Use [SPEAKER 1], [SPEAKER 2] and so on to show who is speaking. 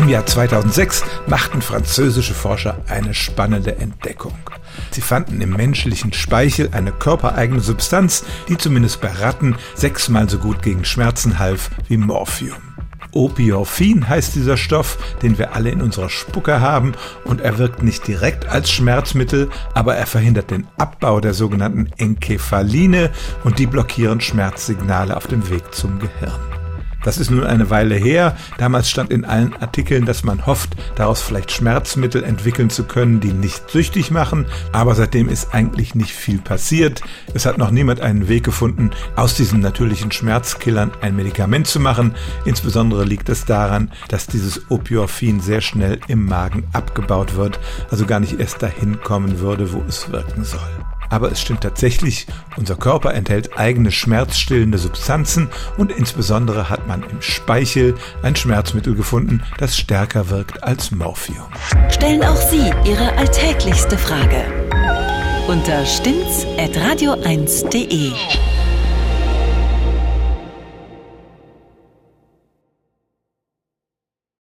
[SPEAKER 1] Im Jahr 2006 machten französische Forscher eine spannende Entdeckung. Sie fanden im menschlichen Speichel eine körpereigene Substanz, die zumindest bei Ratten sechsmal so gut gegen Schmerzen half wie Morphium. Opiorphin heißt dieser Stoff, den wir alle in unserer Spucke haben und er wirkt nicht direkt als Schmerzmittel, aber er verhindert den Abbau der sogenannten Enkephaline und die blockieren Schmerzsignale auf dem Weg zum Gehirn. Das ist nun eine Weile her. Damals stand in allen Artikeln, dass man hofft, daraus vielleicht Schmerzmittel entwickeln zu können, die nicht süchtig machen. Aber seitdem ist eigentlich nicht viel passiert. Es hat noch niemand einen Weg gefunden, aus diesen natürlichen Schmerzkillern ein Medikament zu machen. Insbesondere liegt es daran, dass dieses Opiorphin sehr schnell im Magen abgebaut wird, also gar nicht erst dahin kommen würde, wo es wirken soll. Aber es stimmt tatsächlich, unser Körper enthält eigene schmerzstillende Substanzen und insbesondere hat man im Speichel ein Schmerzmittel gefunden, das stärker wirkt als Morphium.
[SPEAKER 2] Stellen auch Sie Ihre alltäglichste Frage unter stimmtz.radio1.de.